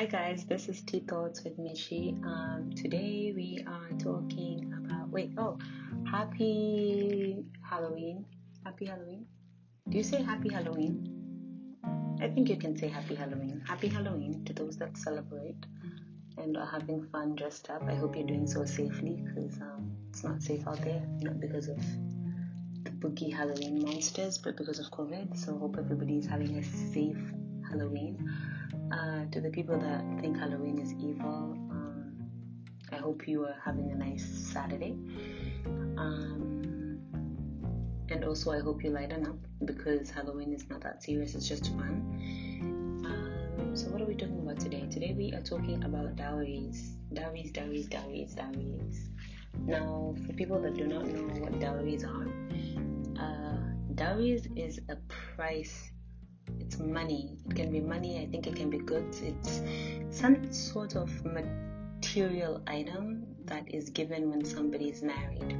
Hi guys, this is Tea Thoughts with Michi. Um, today we are talking about wait oh happy Halloween. Happy Halloween. Do you say happy Halloween? I think you can say happy Halloween. Happy Halloween to those that celebrate and are having fun dressed up. I hope you're doing so safely because um, it's not safe out there, not because of the boogie Halloween monsters, but because of COVID. So hope everybody is having a safe Halloween. Uh, to the people that think Halloween is evil, um, I hope you are having a nice Saturday. Um, and also, I hope you lighten up because Halloween is not that serious, it's just fun. Um, so, what are we talking about today? Today, we are talking about dowries. Dowries, dowries, dowries, dowries. Now, for people that do not know what dowries are, uh, dowries is a price it's money. It can be money, I think it can be goods. It's some sort of material item that is given when somebody is married.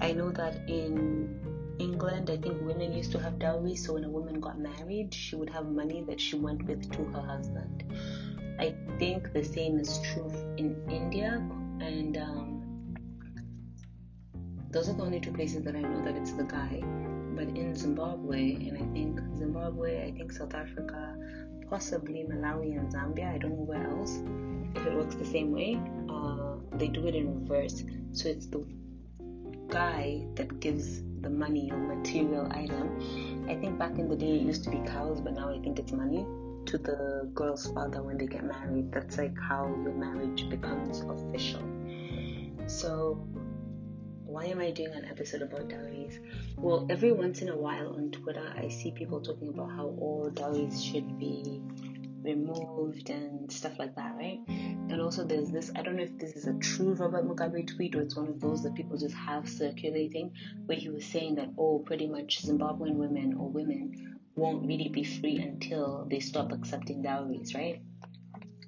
I know that in England, I think women used to have dowry, so when a woman got married, she would have money that she went with to her husband. I think the same is true in India, and um, those are the only two places that I know that it's the guy but in Zimbabwe, and I think Zimbabwe, I think South Africa, possibly Malawi and Zambia, I don't know where else, if it works the same way, uh, they do it in reverse. So it's the guy that gives the money or material item. I think back in the day it used to be cows, but now I think it's money to the girl's father when they get married. That's like how your marriage becomes official. So why am I doing an episode about dowries? Well, every once in a while on Twitter, I see people talking about how all dowries should be removed and stuff like that, right? And also, there's this I don't know if this is a true Robert Mugabe tweet or it's one of those that people just have circulating where he was saying that, oh, pretty much Zimbabwean women or women won't really be free until they stop accepting dowries, right?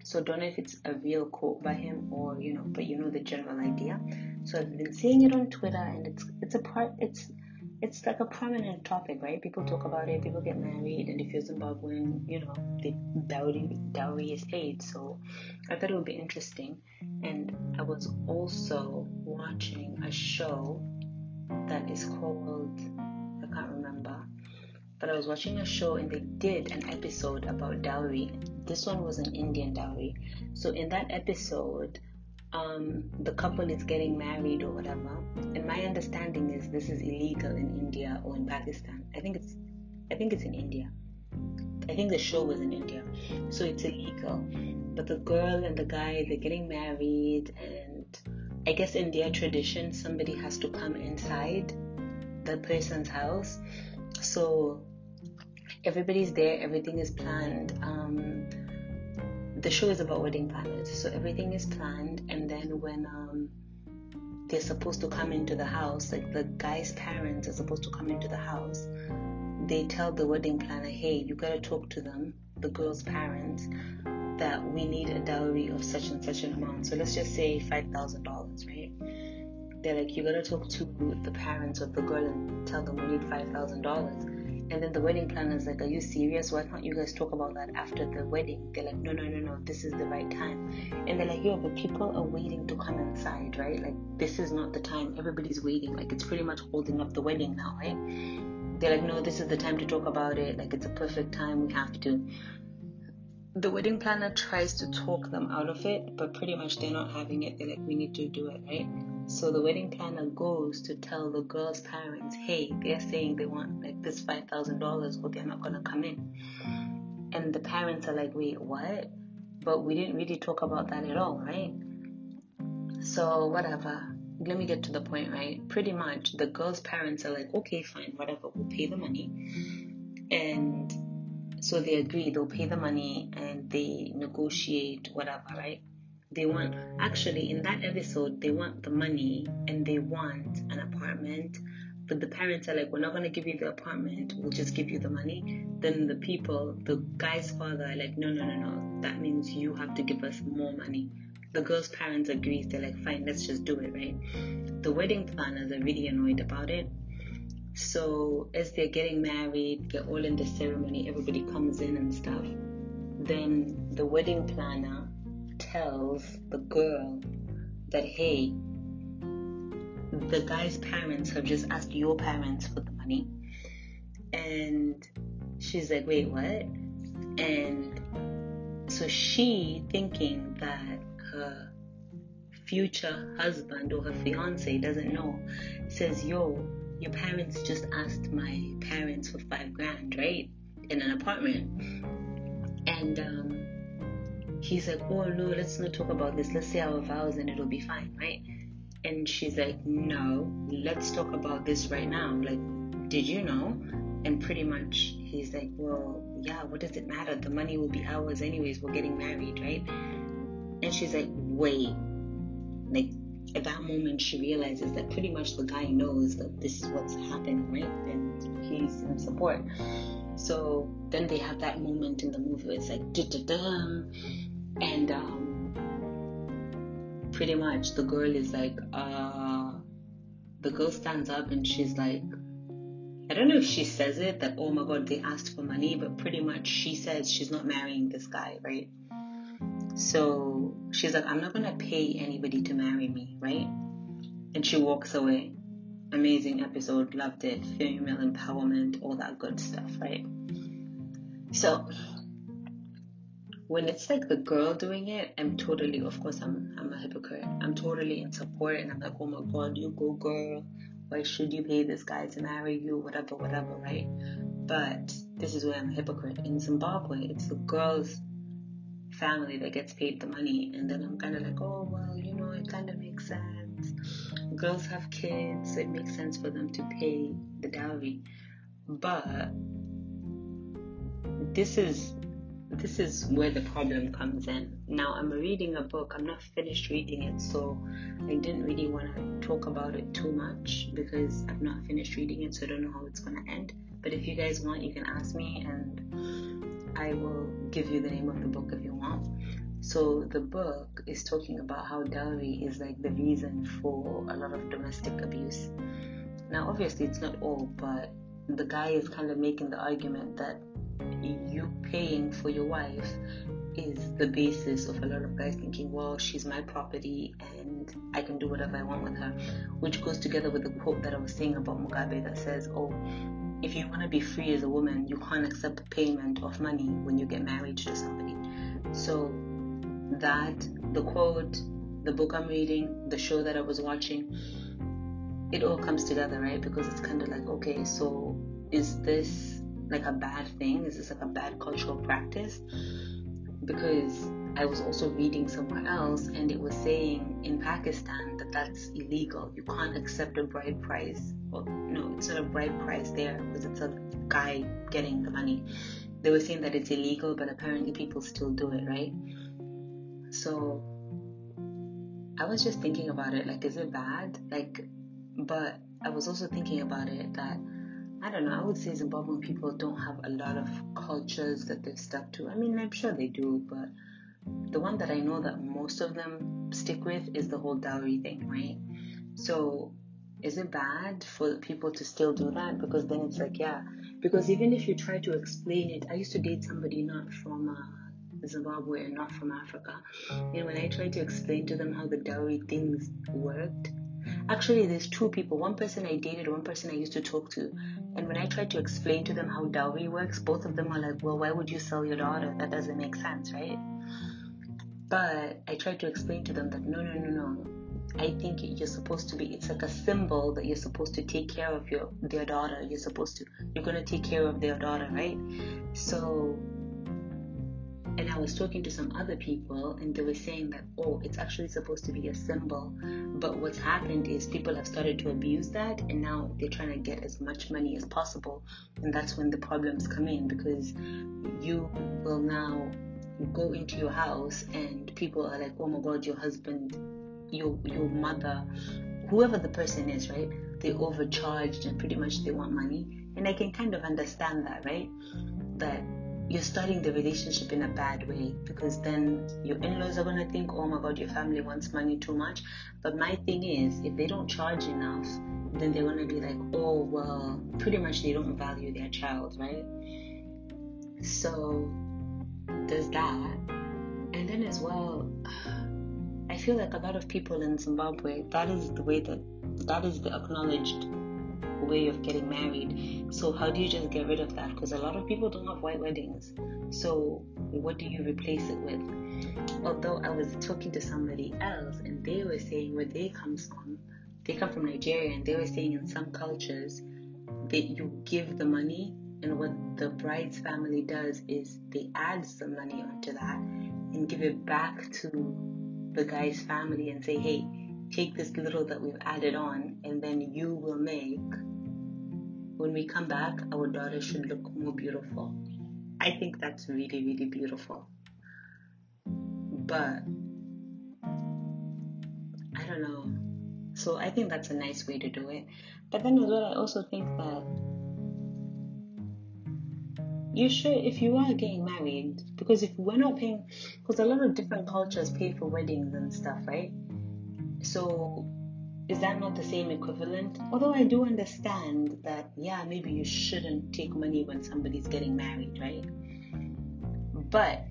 So don't know if it's a real quote by him or you know, but you know the general idea. So I've been seeing it on Twitter, and it's it's a part it's it's like a prominent topic, right? People talk about it. People get married, and if you're Zimbabwean, you know, the dowry dowry is paid. So I thought it would be interesting, and I was also watching a show that is called I can't remember, but I was watching a show, and they did an episode about dowry. This one was an Indian dowry. So in that episode, um, the couple is getting married or whatever, and my understanding is this is illegal in India or in Pakistan. I think it's, I think it's in India. I think the show was in India, so it's illegal. But the girl and the guy they're getting married, and I guess in their tradition, somebody has to come inside the person's house. So everybody's there, everything is planned. Um, the show is about wedding planners, so everything is planned, and then when um, they're supposed to come into the house, like the guy's parents are supposed to come into the house, they tell the wedding planner, hey, you gotta talk to them, the girl's parents, that we need a dowry of such and such an amount. So let's just say $5,000, right? They're like, you gotta talk to the parents of the girl and tell them we need $5,000 and then the wedding planner is like, Are you serious? Why can't you guys talk about that after the wedding? They're like, No, no, no, no, this is the right time. And they're like, Yo, but people are waiting to come inside, right? Like, this is not the time. Everybody's waiting. Like, it's pretty much holding up the wedding now, right? They're like, No, this is the time to talk about it. Like, it's a perfect time. We have to. The wedding planner tries to talk them out of it, but pretty much they're not having it. They're like, We need to do it, right? So the wedding planner goes to tell the girl's parents, hey, they're saying they want this five thousand dollars or they're not gonna come in. And the parents are like, wait, what? But we didn't really talk about that at all, right? So whatever. Let me get to the point, right? Pretty much the girl's parents are like, okay, fine, whatever, we'll pay the money. And so they agree, they'll pay the money and they negotiate whatever, right? they want actually in that episode they want the money and they want an apartment but the parents are like we're not going to give you the apartment. We'll just give you the money. Then the people the guy's father are like no no no no. That means you have to give us more money. The girl's parents agree. they're like fine let's just do it right? The wedding planners are really annoyed about it. So as they're getting married they're all in the ceremony everybody comes in and stuff then the wedding planner tells the girl that, hey, the guy's parents have just asked your parents for the money. And she's like, wait, what? And so she, thinking that her future husband or her fiance doesn't know, says, yo, your parents just asked my parents for five grand, right? In an apartment. And um, he's like, oh no, let's not talk about this. Let's say our vows and it'll be fine, right? And she's like, no, let's talk about this right now. Like, did you know? And pretty much he's like, well, yeah, what does it matter? The money will be ours anyways. We're getting married, right? And she's like, wait. Like, at that moment, she realizes that pretty much the guy knows that this is what's happening, right? And he's in support. So then they have that moment in the movie where it's like, da-da-dum. and um, pretty much the girl is like, uh, the girl stands up and she's like, I don't know if she says it that, oh my god, they asked for money, but pretty much she says she's not marrying this guy, right? So she's like, I'm not gonna pay anybody to marry me, right? And she walks away. Amazing episode, loved it. Female empowerment, all that good stuff, right? So when it's like the girl doing it, I'm totally, of course, I'm I'm a hypocrite. I'm totally in support, and I'm like, oh my god, you go, girl why should you pay this guy to marry you? Whatever, whatever, right? But this is where I'm a hypocrite. In Zimbabwe, it's the girl's family that gets paid the money, and then I'm kind of like, oh, well, you know, it kind of makes sense. Girls have kids, so it makes sense for them to pay the dowry. But this is this is where the problem comes in. Now, I'm reading a book, I'm not finished reading it, so I didn't really want to talk about it too much because I've not finished reading it, so I don't know how it's going to end. But if you guys want, you can ask me and I will give you the name of the book if you want. So, the book is talking about how dowry is like the reason for a lot of domestic abuse. Now, obviously, it's not all, but the guy is kind of making the argument that you paying for your wife is the basis of a lot of guys thinking, well, she's my property and I can do whatever I want with her, which goes together with the quote that I was saying about Mugabe that says, oh, if you want to be free as a woman, you can't accept payment of money when you get married to somebody. So, that, the quote, the book I'm reading, the show that I was watching, it all comes together, right? Because it's kind of like, okay, so is this like a bad thing? Is this like a bad cultural practice? Because I was also reading somewhere else and it was saying in Pakistan that that's illegal. You can't accept a bride price. Well, no, it's not a bride price there because it's a guy getting the money. They were saying that it's illegal, but apparently people still do it, right? So I was just thinking about it like, is it bad? Like, but I was also thinking about it that I don't know. I would say Zimbabwean people don't have a lot of cultures that they've stuck to. I mean, I'm sure they do, but the one that I know that most of them stick with is the whole dowry thing, right? So, is it bad for people to still do that? Because then it's like, yeah. Because even if you try to explain it, I used to date somebody not from uh, Zimbabwe and not from Africa. And when I tried to explain to them how the dowry things worked, actually, there's two people one person I dated, one person I used to talk to. And when I tried to explain to them how dowry works, both of them are like, well, why would you sell your daughter? That doesn't make sense, right? But I tried to explain to them that no, no, no, no. I think you're supposed to be. It's like a symbol that you're supposed to take care of your their daughter. You're supposed to. You're gonna take care of their daughter, right? So and I was talking to some other people, and they were saying that, oh, it's actually supposed to be a symbol. But what's happened is people have started to abuse that, and now they're trying to get as much money as possible. And that's when the problems come in because you will now go into your house, and people are like, oh my god, your husband, your, your mother, whoever the person is, right? They overcharged and pretty much they want money. And I can kind of understand that, right? That you're starting the relationship in a bad way because then your in-laws are going to think oh my god your family wants money too much but my thing is if they don't charge enough then they're going to be like oh well pretty much they don't value their child right so there's that. And then as well, I feel like a lot of people in Zimbabwe, that is the way that, that is the acknowledged way of getting married. So how do you just get rid of that? Because a lot of people don't have white weddings. So what do you replace it with? Although I was talking to somebody else and they were saying where they come from, um, they come from Nigeria and they were saying in some cultures that you give the money and what the bride's family does is they add some money onto that and give it back to the guy's family and say, hey, take this little that we've added on and then you will make when we come back our daughter should look more beautiful. I think that's really really beautiful. But i don't know. So i think that's a nice way to do it. But then as well i also think that you should if you are getting married because if we're not paying because a lot of different cultures pay for weddings and stuff right? So is that not the same equivalent? Although I do understand that, yeah, maybe you shouldn't take money when somebody's getting married, right? But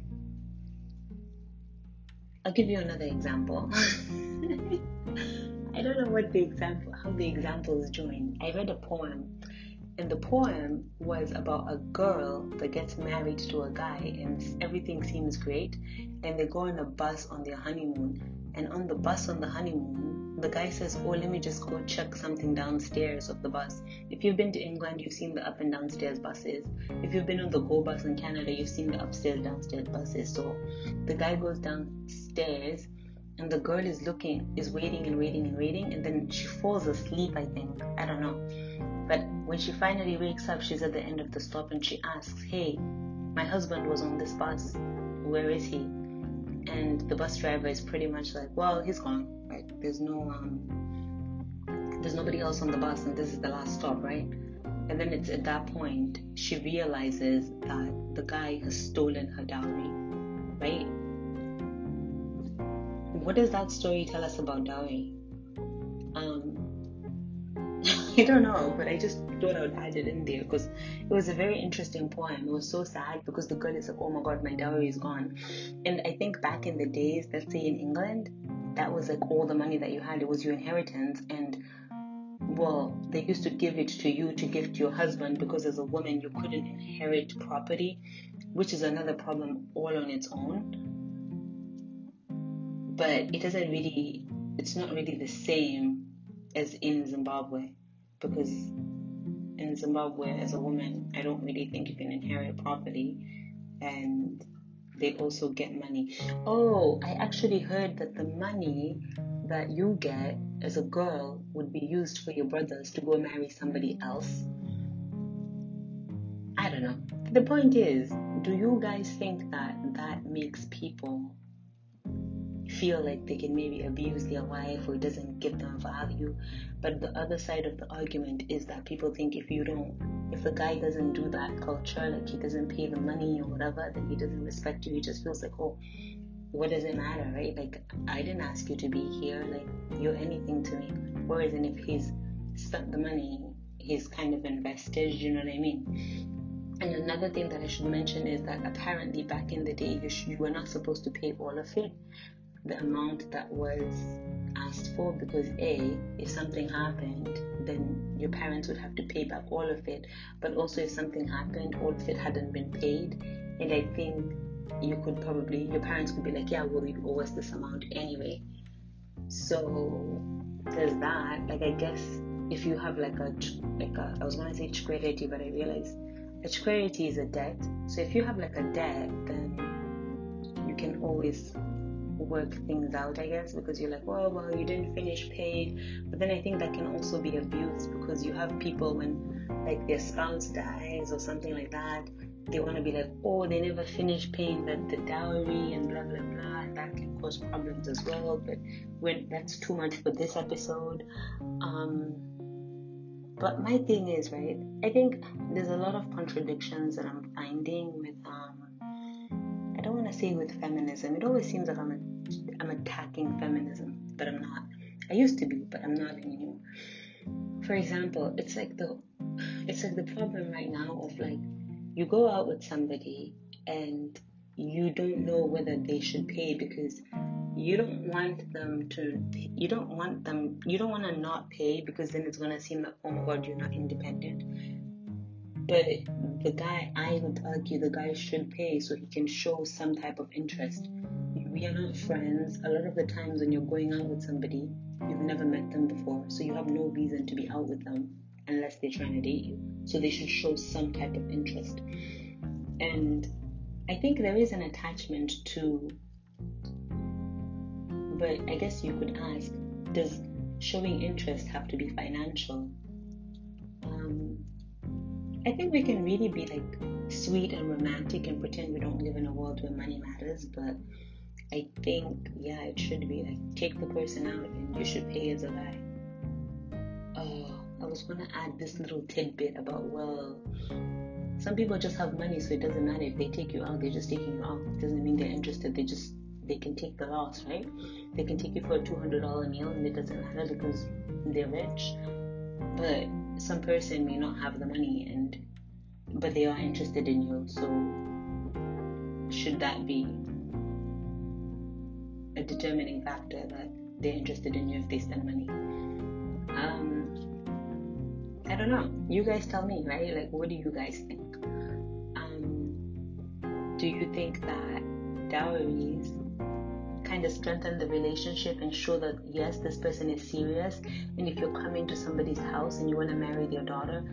I'll give you another example. I don't know what the example, how the examples join. I read a poem, and the poem was about a girl that gets married to a guy, and everything seems great, and they go on a bus on their honeymoon, and on the bus on the honeymoon, the guy says, Oh, let me just go check something downstairs of the bus. If you've been to England, you've seen the up and downstairs buses. If you've been on the Go bus in Canada, you've seen the upstairs, downstairs buses. So the guy goes downstairs and the girl is looking, is waiting and waiting and waiting, and then she falls asleep, I think. I don't know. But when she finally wakes up, she's at the end of the stop and she asks, Hey, my husband was on this bus. Where is he? And the bus driver is pretty much like, Well, he's gone Like, there's no um, there's nobody else on the bus, and this is the last stop, right? And then it's at that point she realizes that the guy has stolen her dowry, right? What does that story tell us about dowry? I don't know, but I just thought I would add it in there because it was a very interesting poem. It was so sad because the girl is like, oh my god, my dowry is gone. And I think back in the days, let's say in England, that was like all the money that you had. It was your inheritance. And well, they used to give it to you to give to your husband because as a woman, you couldn't inherit property, which is another problem all on its own. But it doesn't really, it's not really the same as in Zimbabwe because mm. in Zimbabwe, as a woman, I don't really think you can inherit property. And they also get money. Oh, I actually heard that the money that you get as a girl would be used for your brothers to go marry somebody else. I don't know. The point is, do you guys think that that makes people feel like they can maybe abuse their wife or it doesn't give them value. But the other side of the argument is that people think if you don't, if the guy doesn't do that culture, like he doesn't pay the money or whatever, then he doesn't respect you. He just feels like, oh, what does it matter, right? Like, I didn't ask you to be here. Like, you're anything to me. Whereas, and if he's spent the money, he's kind of invested, you know what I mean? And another thing that I should mention is that apparently back in the day, you, sh- you were not supposed to pay all of it the amount that was asked for because a if something happened then your parents would have to pay back all of it. But also if something happened all of it hadn't been paid. And i think you could probably your parents could be like yeah well you owe us this amount anyway. So there's that. Like i guess if you have like a like a i was to say security but i realized a security is a debt. So if you have like a debt then you can always work things out, I guess, because you're like, well, well, you didn't finish paying. But then I think that can also be abused because you have people when like their spouse dies or something like that, they want to be like, oh, they never finished paying the, the dowry and blah blah blah, and that can cause problems as well. But when that's too much for this episode. Um, but my thing is, right? I think there's a lot of contradictions that I'm finding with um, I don't want to say with feminism. It always seems like I'm a, I'm attacking feminism, but I'm not. I used to be, but I'm not anymore. For example, it's like the it's like the problem right now of like you go out with somebody and you don't know whether they should pay because you don't want them to you don't want them you don't want to not pay because then it's going to seem like oh my god you're not independent but the guy i would argue the guy should pay so he can show some type of interest we are not friends. A lot of the times when you're going out with somebody you've never met them before so you have no reason to be out with them unless they're trying to date you. So they should show some type of interest. And I think there is an attachment to, but I guess you could ask, does showing interest have to be financial? Um, I think we can really be like sweet and romantic and pretend we don't live in a world where money matters, but I think, yeah, it should be like take the person out and you should pay as a guy. Oh, I was gonna add this little tidbit about, well, some people just have money, so it doesn't matter if they take you out. They're just taking you out. It doesn't mean they're interested. They just they can take the loss, right? They can take you for a two hundred dollar meal, and it doesn't matter because they're rich. But some person may not have the money, and but they are interested in you. So should that be a determining factor that they're interested in you if they spend money? Um, I don't know. You guys tell me, right? Like, what do you guys think? do you think that dowries kind of strengthen the relationship and show that yes, this person is serious? And if you're coming to somebody's house and you want to marry their daughter,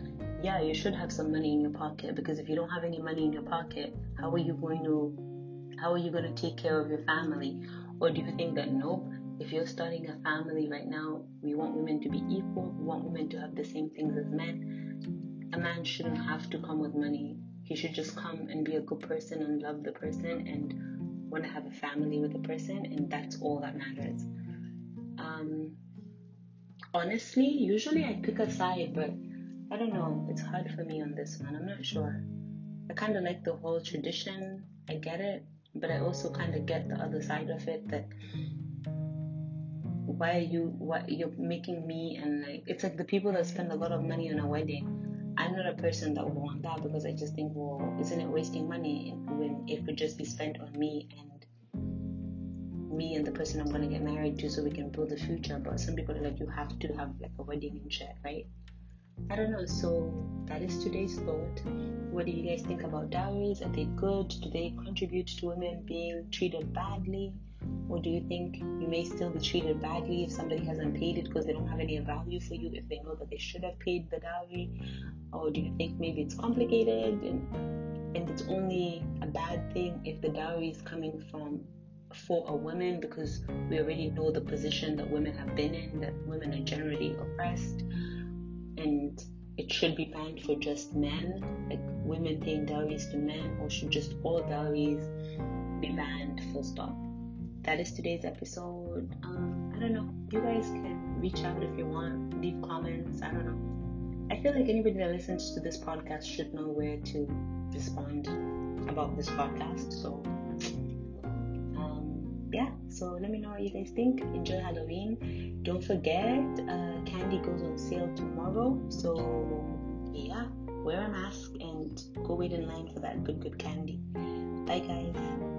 yeah, you should have some money in your pocket because if you don't have any money in your pocket, how are you going to how are you going to take care of your family? Or do you think that nope, if you're starting a family right now, we want women to be equal, we want women to have the same things as men. A man shouldn't have to come with money he should just come and be a good person and love the person and want to have a family with the person, and that's all that matters. Um, honestly, usually I pick a side, but I don't know. It's hard for me on this one. I'm not sure. I kind of like the whole tradition. I get it, but I also kind of get the other side of it that why are you what you're making me and like it's like the people that spend a lot of money on a wedding I'm not a person that would want that because I just think, well, isn't it wasting money when it could just be spent on me and me and the person I'm gonna get married to so we can build a future. But some people are like, you have to have like a wedding and shit, right? I don't know. So that is today's thought. What do you guys think about dowries? Are they good? Do they contribute to women being treated badly? Or do you think you may still be treated badly if somebody hasn't paid it because they don't have any value for you if they know that they should have paid the dowry? Or do you think maybe it's complicated and, and it's only a bad thing if the dowry is coming from for a woman because we already know the position that women have been in, that women are generally oppressed and it should be banned for just men, like women paying dowries to men, or should just all dowries be banned full stop? That is today's episode. Um, I don't know. You guys can reach out if you want, leave comments. I don't know. I feel like anybody that listens to this podcast should know where to respond about this podcast. So, yeah. So let me know what you guys think. Enjoy Halloween. Don't forget, uh, candy goes on sale tomorrow. So, yeah, wear a mask and go wait in line for that good, good candy. Bye, guys.